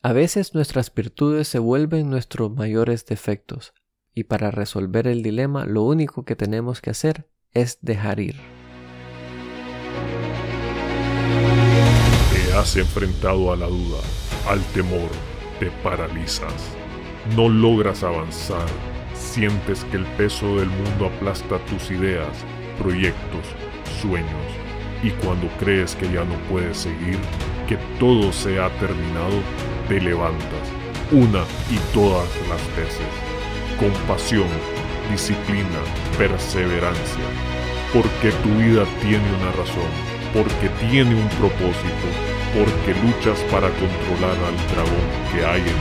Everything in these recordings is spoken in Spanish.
A veces nuestras virtudes se vuelven nuestros mayores defectos, y para resolver el dilema lo único que tenemos que hacer es dejar ir. Te has enfrentado a la duda, al temor, te paralizas, no logras avanzar, sientes que el peso del mundo aplasta tus ideas, proyectos, sueños, y cuando crees que ya no puedes seguir, que todo se ha terminado, te levantas una y todas las veces. Con pasión, disciplina, perseverancia. Porque tu vida tiene una razón, porque tiene un propósito, porque luchas para controlar al dragón que hay en ti.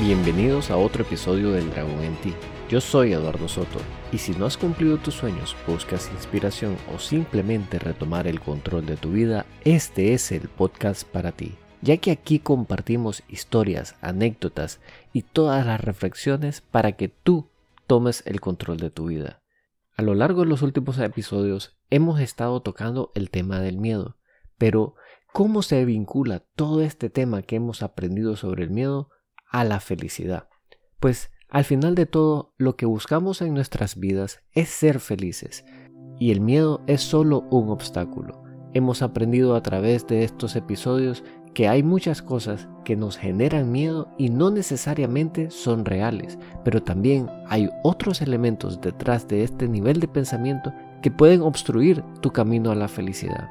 Bienvenidos a otro episodio del Dragón en ti. Yo soy Eduardo Soto y si no has cumplido tus sueños, buscas inspiración o simplemente retomar el control de tu vida, este es el podcast para ti, ya que aquí compartimos historias, anécdotas y todas las reflexiones para que tú tomes el control de tu vida. A lo largo de los últimos episodios hemos estado tocando el tema del miedo, pero ¿cómo se vincula todo este tema que hemos aprendido sobre el miedo a la felicidad? Pues al final de todo, lo que buscamos en nuestras vidas es ser felices, y el miedo es solo un obstáculo. Hemos aprendido a través de estos episodios que hay muchas cosas que nos generan miedo y no necesariamente son reales, pero también hay otros elementos detrás de este nivel de pensamiento que pueden obstruir tu camino a la felicidad.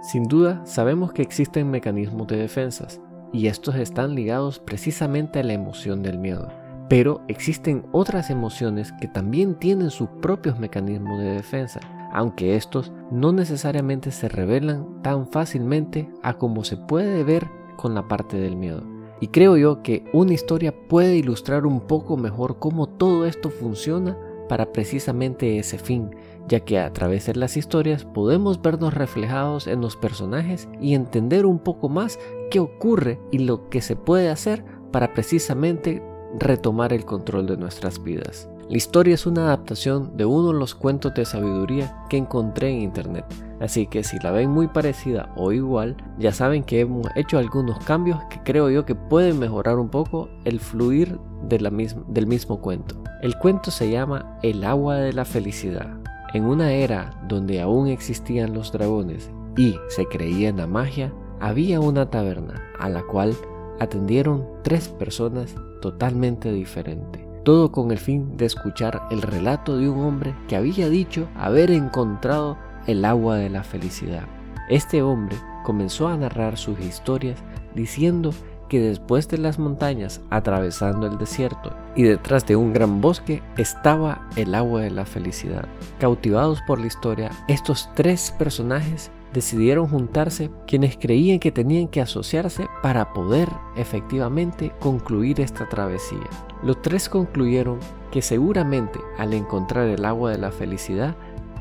Sin duda, sabemos que existen mecanismos de defensas, y estos están ligados precisamente a la emoción del miedo. Pero existen otras emociones que también tienen sus propios mecanismos de defensa, aunque estos no necesariamente se revelan tan fácilmente a como se puede ver con la parte del miedo. Y creo yo que una historia puede ilustrar un poco mejor cómo todo esto funciona para precisamente ese fin, ya que a través de las historias podemos vernos reflejados en los personajes y entender un poco más qué ocurre y lo que se puede hacer para precisamente retomar el control de nuestras vidas. La historia es una adaptación de uno de los cuentos de sabiduría que encontré en internet, así que si la ven muy parecida o igual, ya saben que hemos hecho algunos cambios que creo yo que pueden mejorar un poco el fluir del mismo cuento. El cuento se llama El agua de la felicidad. En una era donde aún existían los dragones y se creía en la magia, había una taberna a la cual atendieron tres personas totalmente diferentes. Todo con el fin de escuchar el relato de un hombre que había dicho haber encontrado el agua de la felicidad. Este hombre comenzó a narrar sus historias diciendo que después de las montañas atravesando el desierto y detrás de un gran bosque estaba el agua de la felicidad. Cautivados por la historia, estos tres personajes decidieron juntarse quienes creían que tenían que asociarse para poder efectivamente concluir esta travesía. Los tres concluyeron que seguramente al encontrar el agua de la felicidad,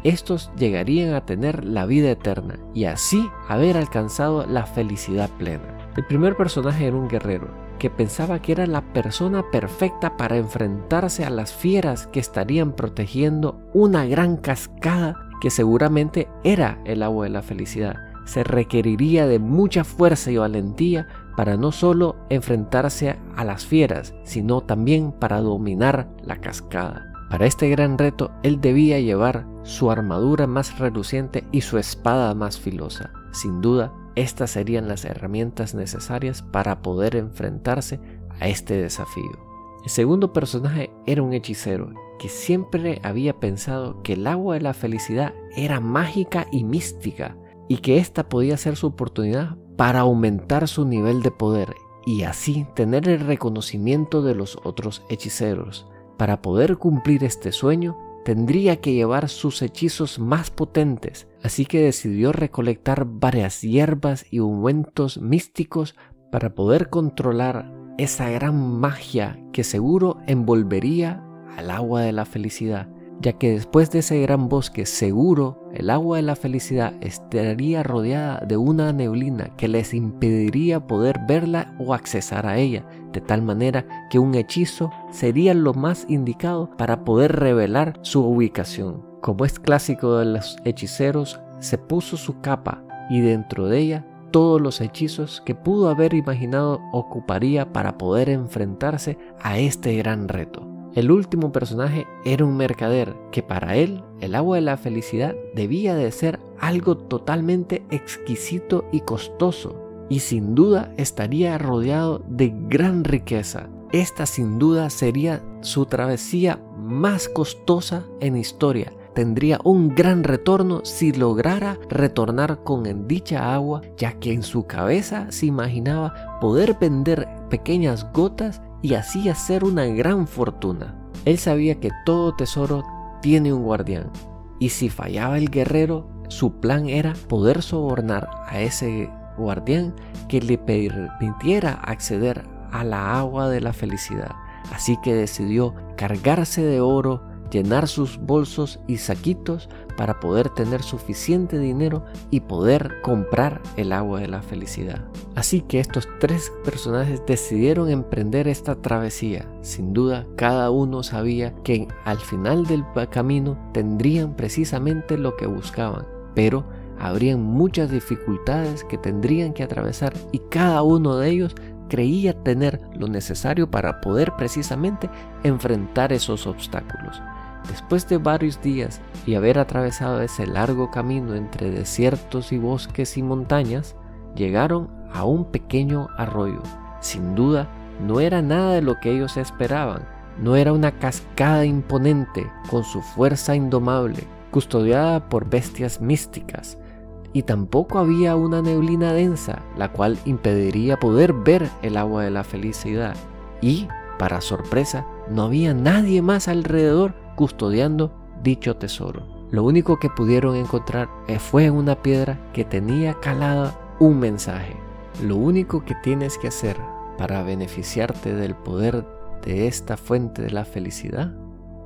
estos llegarían a tener la vida eterna y así haber alcanzado la felicidad plena. El primer personaje era un guerrero que pensaba que era la persona perfecta para enfrentarse a las fieras que estarían protegiendo una gran cascada que seguramente era el agua de la felicidad. Se requeriría de mucha fuerza y valentía para no solo enfrentarse a las fieras, sino también para dominar la cascada. Para este gran reto, él debía llevar su armadura más reluciente y su espada más filosa. Sin duda, estas serían las herramientas necesarias para poder enfrentarse a este desafío. El segundo personaje era un hechicero que siempre había pensado que el agua de la felicidad era mágica y mística y que esta podía ser su oportunidad para aumentar su nivel de poder y así tener el reconocimiento de los otros hechiceros. Para poder cumplir este sueño, tendría que llevar sus hechizos más potentes, así que decidió recolectar varias hierbas y ungüentos místicos para poder controlar esa gran magia que seguro envolvería al agua de la felicidad, ya que después de ese gran bosque seguro el agua de la felicidad estaría rodeada de una neblina que les impediría poder verla o accesar a ella, de tal manera que un hechizo sería lo más indicado para poder revelar su ubicación. Como es clásico de los hechiceros, se puso su capa y dentro de ella todos los hechizos que pudo haber imaginado ocuparía para poder enfrentarse a este gran reto. El último personaje era un mercader que para él el agua de la felicidad debía de ser algo totalmente exquisito y costoso y sin duda estaría rodeado de gran riqueza. Esta sin duda sería su travesía más costosa en historia. Tendría un gran retorno si lograra retornar con dicha agua, ya que en su cabeza se imaginaba poder vender pequeñas gotas y así hacer una gran fortuna. Él sabía que todo tesoro tiene un guardián, y si fallaba el guerrero, su plan era poder sobornar a ese guardián que le permitiera acceder a la agua de la felicidad. Así que decidió cargarse de oro, llenar sus bolsos y saquitos para poder tener suficiente dinero y poder comprar el agua de la felicidad. Así que estos tres personajes decidieron emprender esta travesía. Sin duda, cada uno sabía que al final del camino tendrían precisamente lo que buscaban, pero habrían muchas dificultades que tendrían que atravesar y cada uno de ellos creía tener lo necesario para poder precisamente enfrentar esos obstáculos. Después de varios días y haber atravesado ese largo camino entre desiertos y bosques y montañas, llegaron a un pequeño arroyo. Sin duda, no era nada de lo que ellos esperaban. No era una cascada imponente con su fuerza indomable, custodiada por bestias místicas, y tampoco había una neblina densa, la cual impediría poder ver el agua de la felicidad. Y, para sorpresa, no había nadie más alrededor custodiando dicho tesoro. Lo único que pudieron encontrar eh, fue una piedra que tenía calada un mensaje. Lo único que tienes que hacer para beneficiarte del poder de esta fuente de la felicidad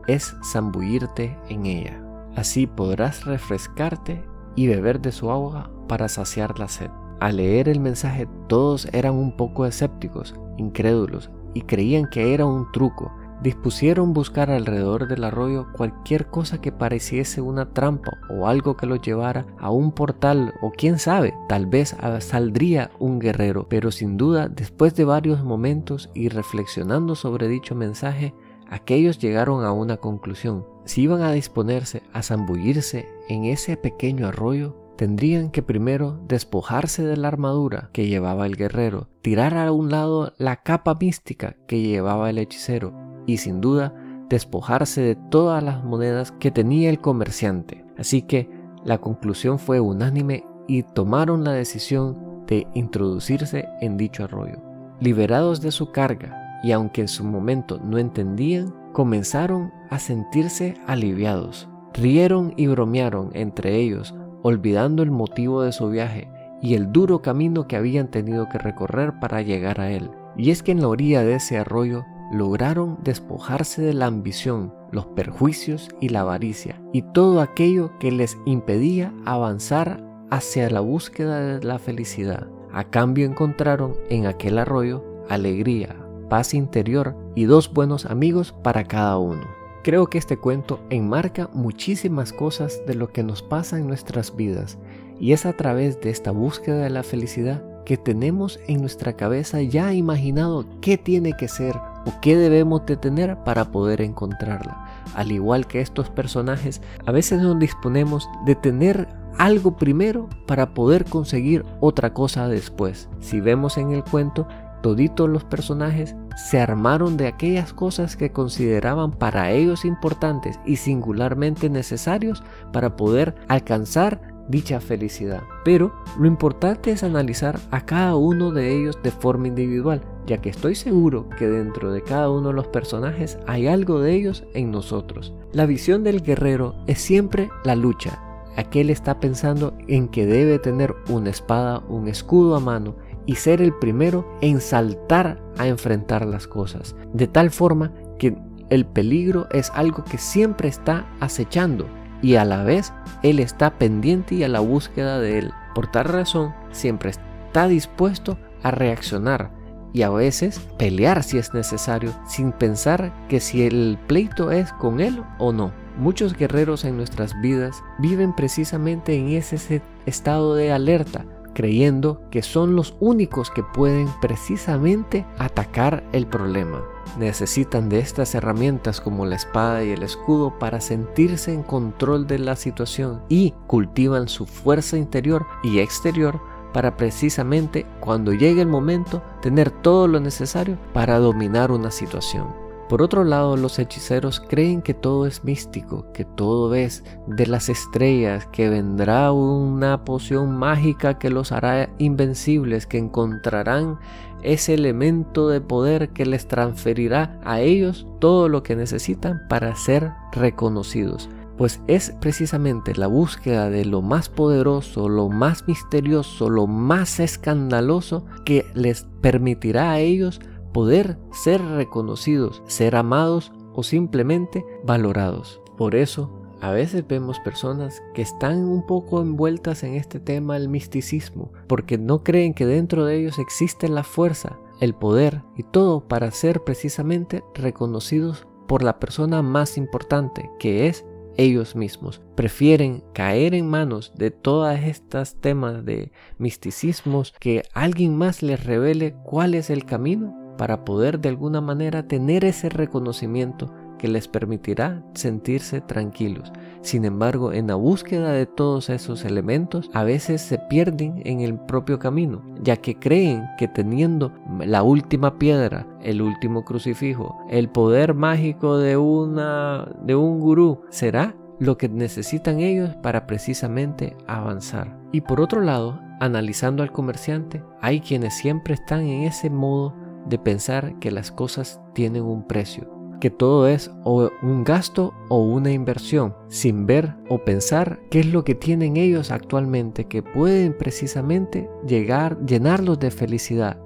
es zambullirte en ella. Así podrás refrescarte y beber de su agua para saciar la sed. Al leer el mensaje todos eran un poco escépticos, incrédulos y creían que era un truco, dispusieron buscar alrededor del arroyo cualquier cosa que pareciese una trampa o algo que los llevara a un portal o quién sabe, tal vez saldría un guerrero, pero sin duda después de varios momentos y reflexionando sobre dicho mensaje, aquellos llegaron a una conclusión. Si iban a disponerse a zambullirse en ese pequeño arroyo, tendrían que primero despojarse de la armadura que llevaba el guerrero, tirar a un lado la capa mística que llevaba el hechicero y sin duda despojarse de todas las monedas que tenía el comerciante. Así que la conclusión fue unánime y tomaron la decisión de introducirse en dicho arroyo. Liberados de su carga y aunque en su momento no entendían, comenzaron a sentirse aliviados. Rieron y bromearon entre ellos olvidando el motivo de su viaje y el duro camino que habían tenido que recorrer para llegar a él. Y es que en la orilla de ese arroyo lograron despojarse de la ambición, los perjuicios y la avaricia, y todo aquello que les impedía avanzar hacia la búsqueda de la felicidad. A cambio encontraron en aquel arroyo alegría, paz interior y dos buenos amigos para cada uno. Creo que este cuento enmarca muchísimas cosas de lo que nos pasa en nuestras vidas y es a través de esta búsqueda de la felicidad que tenemos en nuestra cabeza ya imaginado qué tiene que ser o qué debemos de tener para poder encontrarla. Al igual que estos personajes, a veces nos disponemos de tener algo primero para poder conseguir otra cosa después. Si vemos en el cuento, toditos los personajes se armaron de aquellas cosas que consideraban para ellos importantes y singularmente necesarios para poder alcanzar dicha felicidad. Pero lo importante es analizar a cada uno de ellos de forma individual, ya que estoy seguro que dentro de cada uno de los personajes hay algo de ellos en nosotros. La visión del guerrero es siempre la lucha. Aquel está pensando en que debe tener una espada, un escudo a mano y ser el primero en saltar a enfrentar las cosas, de tal forma que el peligro es algo que siempre está acechando y a la vez él está pendiente y a la búsqueda de él. Por tal razón, siempre está dispuesto a reaccionar y a veces pelear si es necesario, sin pensar que si el pleito es con él o no. Muchos guerreros en nuestras vidas viven precisamente en ese estado de alerta, creyendo que son los únicos que pueden precisamente atacar el problema. Necesitan de estas herramientas como la espada y el escudo para sentirse en control de la situación y cultivan su fuerza interior y exterior para precisamente cuando llegue el momento tener todo lo necesario para dominar una situación. Por otro lado, los hechiceros creen que todo es místico, que todo es de las estrellas, que vendrá una poción mágica que los hará invencibles, que encontrarán ese elemento de poder que les transferirá a ellos todo lo que necesitan para ser reconocidos. Pues es precisamente la búsqueda de lo más poderoso, lo más misterioso, lo más escandaloso que les permitirá a ellos poder ser reconocidos, ser amados o simplemente valorados. Por eso, a veces vemos personas que están un poco envueltas en este tema del misticismo, porque no creen que dentro de ellos existe la fuerza, el poder y todo para ser precisamente reconocidos por la persona más importante, que es ellos mismos. Prefieren caer en manos de todas estas temas de misticismos que alguien más les revele cuál es el camino para poder de alguna manera tener ese reconocimiento que les permitirá sentirse tranquilos. Sin embargo, en la búsqueda de todos esos elementos, a veces se pierden en el propio camino, ya que creen que teniendo la última piedra, el último crucifijo, el poder mágico de una de un gurú será lo que necesitan ellos para precisamente avanzar. Y por otro lado, analizando al comerciante, hay quienes siempre están en ese modo de pensar que las cosas tienen un precio, que todo es o un gasto o una inversión, sin ver o pensar qué es lo que tienen ellos actualmente que pueden precisamente llegar, llenarlos de felicidad,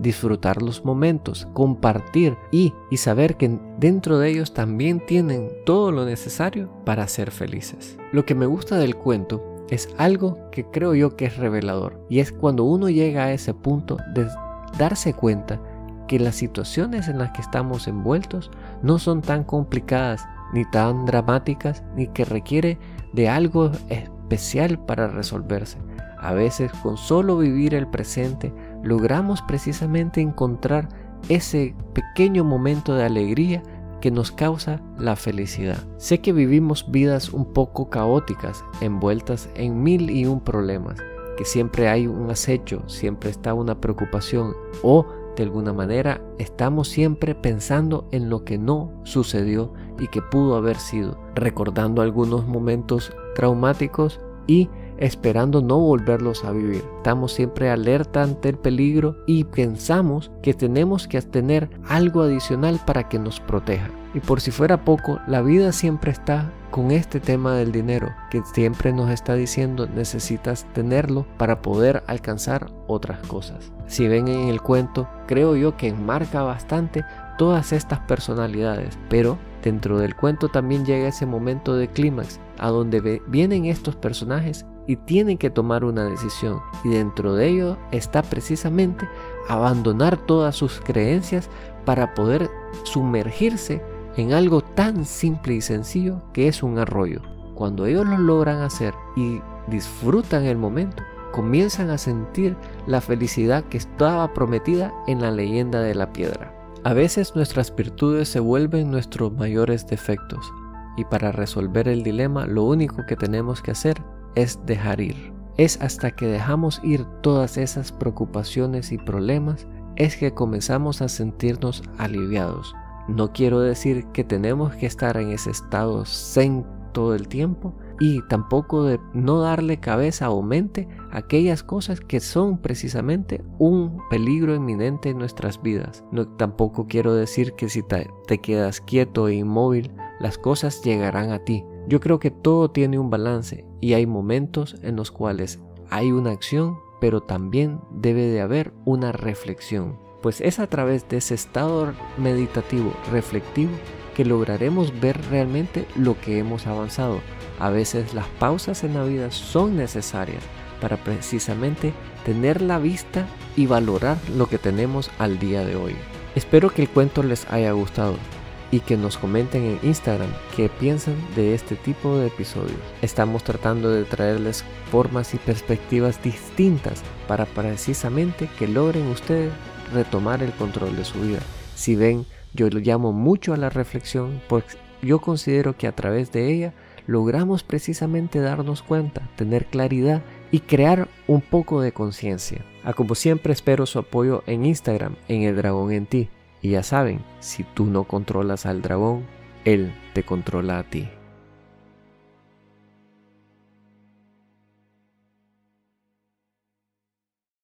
disfrutar los momentos, compartir y, y saber que dentro de ellos también tienen todo lo necesario para ser felices. Lo que me gusta del cuento es algo que creo yo que es revelador y es cuando uno llega a ese punto de darse cuenta que las situaciones en las que estamos envueltos no son tan complicadas, ni tan dramáticas, ni que requiere de algo especial para resolverse. A veces con solo vivir el presente logramos precisamente encontrar ese pequeño momento de alegría que nos causa la felicidad. Sé que vivimos vidas un poco caóticas, envueltas en mil y un problemas, que siempre hay un acecho, siempre está una preocupación o de alguna manera estamos siempre pensando en lo que no sucedió y que pudo haber sido, recordando algunos momentos traumáticos y esperando no volverlos a vivir. Estamos siempre alerta ante el peligro y pensamos que tenemos que tener algo adicional para que nos proteja. Y por si fuera poco, la vida siempre está con este tema del dinero, que siempre nos está diciendo necesitas tenerlo para poder alcanzar otras cosas. Si ven en el cuento, creo yo que enmarca bastante todas estas personalidades, pero dentro del cuento también llega ese momento de clímax, a donde vienen estos personajes y tienen que tomar una decisión, y dentro de ello está precisamente abandonar todas sus creencias para poder sumergirse en algo tan simple y sencillo que es un arroyo. Cuando ellos lo logran hacer y disfrutan el momento, comienzan a sentir la felicidad que estaba prometida en la leyenda de la piedra. A veces nuestras virtudes se vuelven nuestros mayores defectos y para resolver el dilema lo único que tenemos que hacer es dejar ir. Es hasta que dejamos ir todas esas preocupaciones y problemas es que comenzamos a sentirnos aliviados, no quiero decir que tenemos que estar en ese estado zen todo el tiempo y tampoco de no darle cabeza o mente a aquellas cosas que son precisamente un peligro inminente en nuestras vidas. No, tampoco quiero decir que si te, te quedas quieto e inmóvil, las cosas llegarán a ti. Yo creo que todo tiene un balance y hay momentos en los cuales hay una acción, pero también debe de haber una reflexión pues es a través de ese estado meditativo, reflectivo, que lograremos ver realmente lo que hemos avanzado. A veces las pausas en la vida son necesarias para precisamente tener la vista y valorar lo que tenemos al día de hoy. Espero que el cuento les haya gustado. Y que nos comenten en Instagram qué piensan de este tipo de episodios. Estamos tratando de traerles formas y perspectivas distintas para precisamente que logren ustedes retomar el control de su vida. Si ven, yo lo llamo mucho a la reflexión, pues yo considero que a través de ella logramos precisamente darnos cuenta, tener claridad y crear un poco de conciencia. A como siempre espero su apoyo en Instagram, en el dragón en ti. Y ya saben, si tú no controlas al dragón, él te controla a ti.